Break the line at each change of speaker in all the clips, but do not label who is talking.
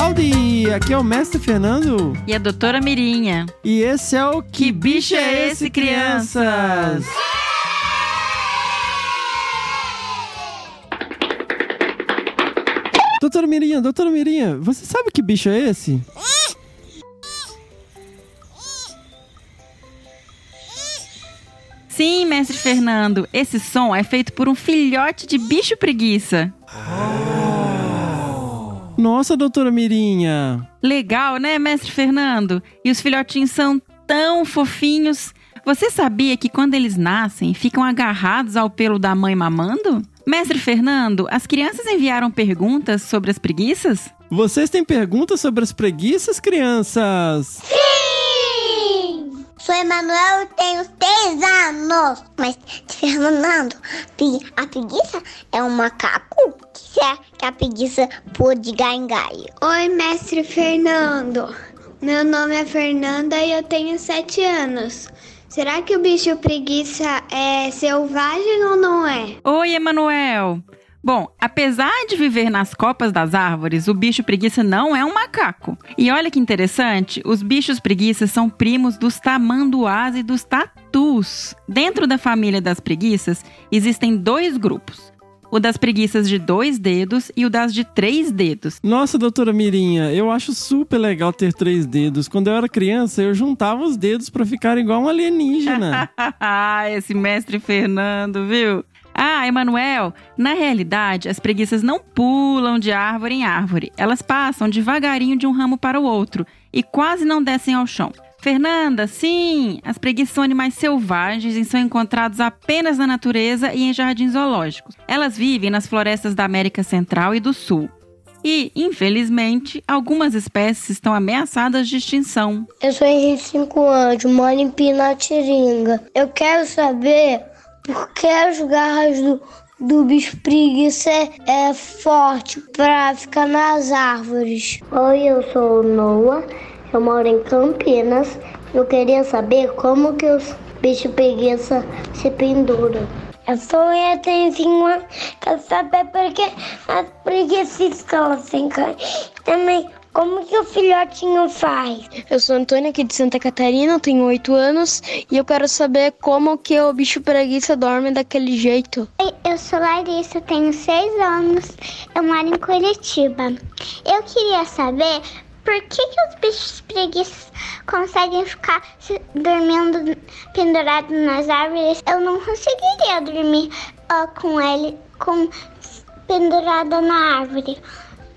Howdy! Aqui é o Mestre Fernando.
E a doutora Mirinha.
E esse é o Que, que Bicho é Esse, crianças? Doutora Mirinha, doutora Mirinha, você sabe que bicho é esse?
Sim, mestre Fernando, esse som é feito por um filhote de bicho preguiça.
Nossa, doutora Mirinha.
Legal, né, mestre Fernando? E os filhotinhos são tão fofinhos. Você sabia que quando eles nascem, ficam agarrados ao pelo da mãe mamando? Mestre Fernando, as crianças enviaram perguntas sobre as preguiças?
Vocês têm perguntas sobre as preguiças, crianças?
Sim! Sou Emanuel e tenho seis anos. Mas, Fernando, a preguiça é um macaco? Que é que a preguiça pôde gai?
Oi, mestre Fernando. Meu nome é Fernanda e eu tenho sete anos. Será que o bicho preguiça é selvagem ou não é?
Oi, Emanuel. Bom, apesar de viver nas copas das árvores, o bicho preguiça não é um macaco. E olha que interessante, os bichos preguiças são primos dos tamanduás e dos tatus. Dentro da família das preguiças, existem dois grupos. O das preguiças de dois dedos e o das de três dedos.
Nossa, doutora Mirinha, eu acho super legal ter três dedos. Quando eu era criança, eu juntava os dedos para ficar igual um alienígena.
ah, esse mestre Fernando, viu? Ah, Emanuel, na realidade, as preguiças não pulam de árvore em árvore. Elas passam devagarinho de um ramo para o outro e quase não descem ao chão. Fernanda, sim, as preguiças são animais selvagens e são encontrados apenas na natureza e em jardins zoológicos. Elas vivem nas florestas da América Central e do Sul. E, infelizmente, algumas espécies estão ameaçadas de extinção.
Eu sou Henrique 5 anos, moro em Pinatiringa. Eu quero saber porque as garras do, do bicho preguiça é, é forte para ficar nas árvores.
Oi, eu sou o Noah, eu moro em Campinas. Eu queria saber como que os bichos preguiça se penduram.
Eu sou o Etenzinho, quero saber porque as preguiças estão assim. Também como que o filhotinho faz?
Eu sou Antônia aqui de Santa Catarina, tenho 8 anos e eu quero saber como que o bicho preguiça dorme daquele jeito.
Eu sou Larissa, tenho 6 anos, eu moro em Curitiba. Eu queria saber por que, que os bichos preguiças conseguem ficar dormindo pendurados nas árvores? Eu não conseguiria dormir uh, com ele com pendurada na árvore.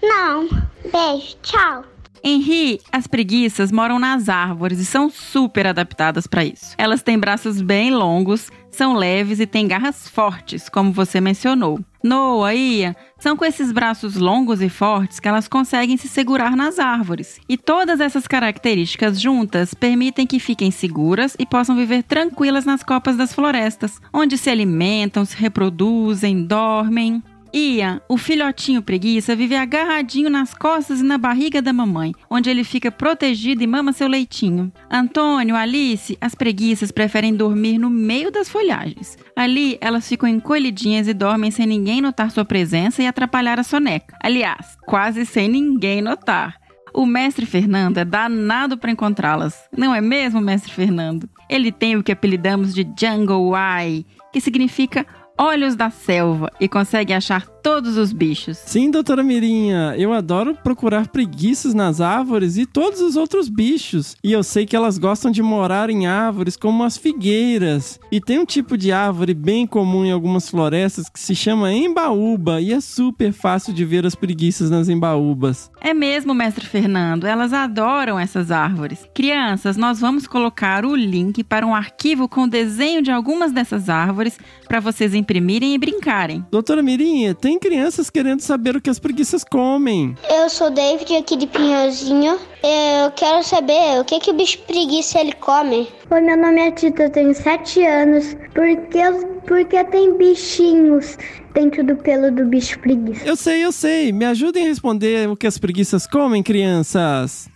Não. Beijo, tchau.
Henri, as preguiças moram nas árvores e são super adaptadas para isso. Elas têm braços bem longos, são leves e têm garras fortes, como você mencionou. Noah, Ia, são com esses braços longos e fortes que elas conseguem se segurar nas árvores. E todas essas características juntas permitem que fiquem seguras e possam viver tranquilas nas copas das florestas, onde se alimentam, se reproduzem, dormem. Ian, o filhotinho preguiça, vive agarradinho nas costas e na barriga da mamãe, onde ele fica protegido e mama seu leitinho. Antônio, Alice, as preguiças preferem dormir no meio das folhagens. Ali, elas ficam encolhidinhas e dormem sem ninguém notar sua presença e atrapalhar a soneca. Aliás, quase sem ninguém notar. O mestre Fernando é danado para encontrá-las, não é mesmo, mestre Fernando? Ele tem o que apelidamos de Jungle Eye, que significa olhos da selva. E consegue achar todos os bichos.
Sim, doutora Mirinha, eu adoro procurar preguiças nas árvores e todos os outros bichos. E eu sei que elas gostam de morar em árvores como as figueiras. E tem um tipo de árvore bem comum em algumas florestas que se chama embaúba e é super fácil de ver as preguiças nas embaúbas.
É mesmo, mestre Fernando, elas adoram essas árvores. Crianças, nós vamos colocar o link para um arquivo com desenho de algumas dessas árvores para vocês imprimirem e brincarem.
Doutora Mirinha, tem tem crianças querendo saber o que as preguiças comem.
Eu sou David aqui de Pinhãozinho. Eu quero saber o que, que o bicho preguiça ele come.
Oi, meu nome é Tita, eu tenho 7 anos. Porque, porque tem bichinhos dentro do pelo do bicho preguiça.
Eu sei, eu sei. Me ajudem a responder o que as preguiças comem, crianças.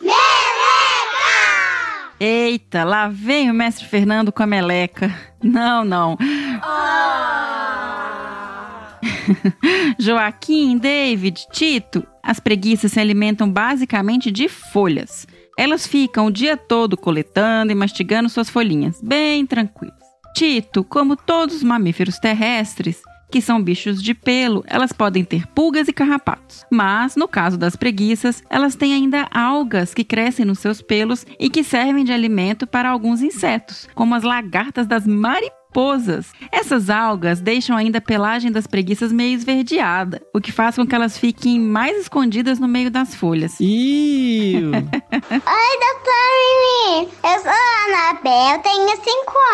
Meleca!
Eita, lá vem o mestre Fernando com a meleca. Não, não.
Oh.
Joaquim, David, Tito, as As preguiças se alimentam basicamente de folhas. Elas ficam o dia todo coletando e mastigando suas folhinhas, bem tranquilas. Tito, como todos os mamíferos terrestres, que são bichos de pelo, elas podem ter pulgas e carrapatos. Mas, no caso das preguiças, elas têm ainda algas que crescem nos seus pelos e que servem de alimento para alguns insetos, como as lagartas das mariposas. Essas algas deixam ainda a pelagem das preguiças meio esverdeada, o que faz com que elas fiquem mais escondidas no meio das folhas.
Oi, doutor Mimi. Eu sou a Anabel, tenho 5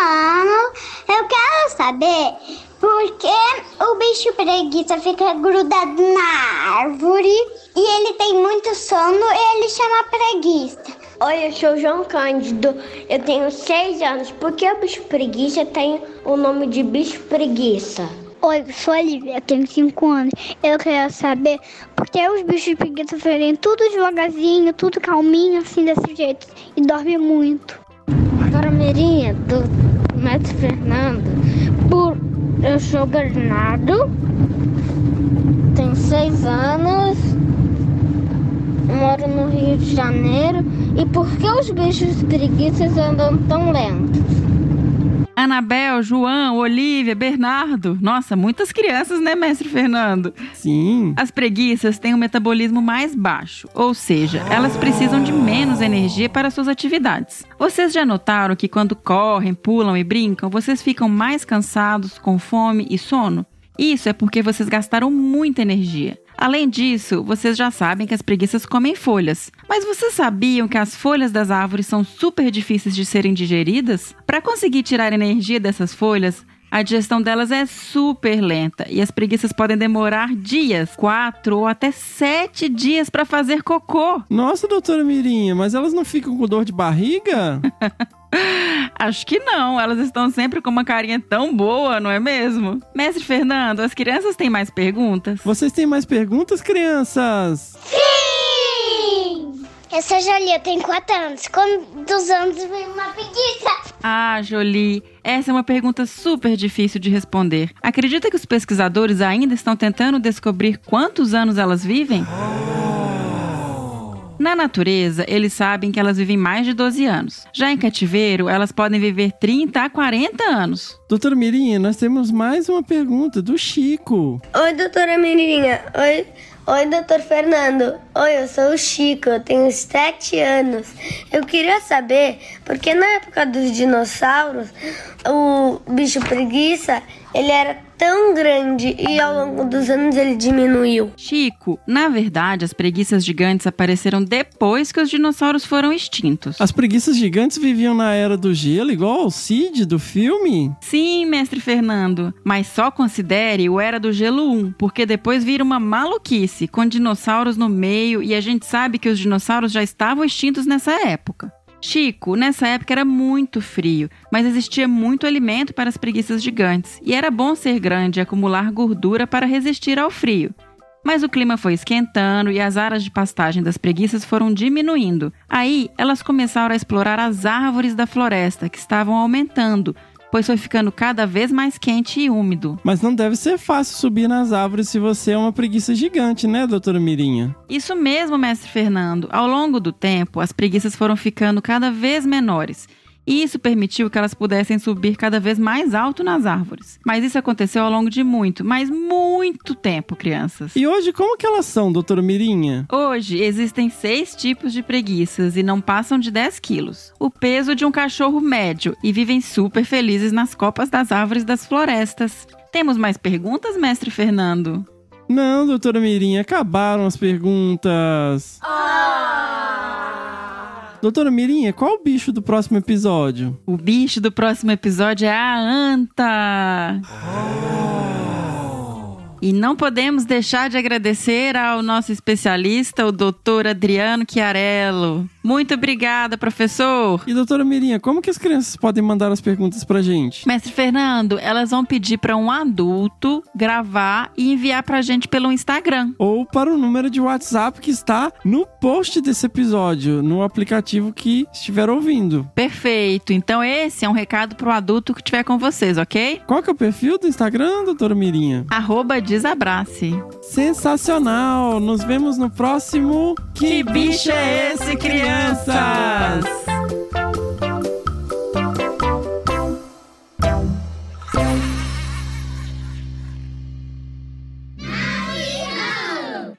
anos. Eu quero saber por que o bicho preguiça fica grudado na árvore e ele tem muito sono e ele chama preguiça.
Oi, eu sou o João Cândido, eu tenho 6 anos. Por que o bicho preguiça tem o nome de bicho preguiça?
Oi, eu sou a Lívia, eu tenho 5 anos. Eu quero saber por que os bichos preguiça fazem tudo devagarzinho, tudo calminho, assim, desse jeito. E dorme muito.
Agora, Mirinha, do Mestre Fernando, por... eu sou o Bernardo, tenho 6 anos, moro no Rio de Janeiro. E por que os bichos preguiças andam tão lentos?
Anabel, João, Olivia, Bernardo. Nossa, muitas crianças, né, mestre Fernando?
Sim.
As preguiças têm um metabolismo mais baixo, ou seja, elas precisam de menos energia para suas atividades. Vocês já notaram que quando correm, pulam e brincam, vocês ficam mais cansados, com fome e sono? Isso é porque vocês gastaram muita energia. Além disso, vocês já sabem que as preguiças comem folhas. Mas vocês sabiam que as folhas das árvores são super difíceis de serem digeridas? Para conseguir tirar energia dessas folhas, a digestão delas é super lenta e as preguiças podem demorar dias, quatro ou até sete dias para fazer cocô.
Nossa, doutora Mirinha, mas elas não ficam com dor de barriga?
Acho que não, elas estão sempre com uma carinha tão boa, não é mesmo? Mestre Fernando, as crianças têm mais perguntas?
Vocês têm mais perguntas, crianças?
Sim! Eu sou a Jolie, eu tenho 4 anos. Quantos anos vem uma preguiça?
Ah, Jolie, essa é uma pergunta super difícil de responder. Acredita que os pesquisadores ainda estão tentando descobrir quantos anos elas vivem? Na natureza, eles sabem que elas vivem mais de 12 anos. Já em cativeiro, elas podem viver 30 a 40 anos.
Doutora Mirinha, nós temos mais uma pergunta do Chico.
Oi, doutora Mirinha. Oi, oi, doutor Fernando. Oi, eu sou o Chico, eu tenho 7 anos. Eu queria saber, porque na época dos dinossauros, o bicho preguiça, ele era tão grande e ao longo dos anos ele diminuiu.
Chico, na verdade, as preguiças gigantes apareceram depois que os dinossauros foram extintos.
As preguiças gigantes viviam na era do gelo, igual ao Cid do filme?
Sim, mestre Fernando, mas só considere o Era do Gelo 1, porque depois vira uma maluquice, com dinossauros no meio e a gente sabe que os dinossauros já estavam extintos nessa época. Chico, nessa época era muito frio, mas existia muito alimento para as preguiças gigantes, e era bom ser grande e acumular gordura para resistir ao frio. Mas o clima foi esquentando e as áreas de pastagem das preguiças foram diminuindo. Aí elas começaram a explorar as árvores da floresta, que estavam aumentando, pois foi ficando cada vez mais quente e úmido.
Mas não deve ser fácil subir nas árvores se você é uma preguiça gigante, né, doutora Mirinha?
Isso mesmo, mestre Fernando. Ao longo do tempo, as preguiças foram ficando cada vez menores. E isso permitiu que elas pudessem subir cada vez mais alto nas árvores. Mas isso aconteceu ao longo de muito, mas muito tempo, crianças.
E hoje, como que elas são, doutora Mirinha?
Hoje, existem seis tipos de preguiças e não passam de 10 quilos. O peso de um cachorro médio e vivem super felizes nas copas das árvores das florestas. Temos mais perguntas, mestre Fernando?
Não, doutora Mirinha, acabaram as perguntas. Doutora Mirinha, qual o bicho do próximo episódio?
O bicho do próximo episódio é a anta. E não podemos deixar de agradecer ao nosso especialista, o doutor Adriano Chiarello. Muito obrigada, professor.
E doutora Mirinha, como que as crianças podem mandar as perguntas pra gente?
Mestre Fernando, elas vão pedir para um adulto gravar e enviar pra gente pelo Instagram.
Ou para o número de WhatsApp que está no post desse episódio, no aplicativo que estiver ouvindo.
Perfeito. Então esse é um recado pro adulto que estiver com vocês, ok?
Qual que é o perfil do Instagram, doutora Mirinha?
Arroba desabrace.
Sensacional! Nos vemos no próximo
Que bicho é esse, crianças?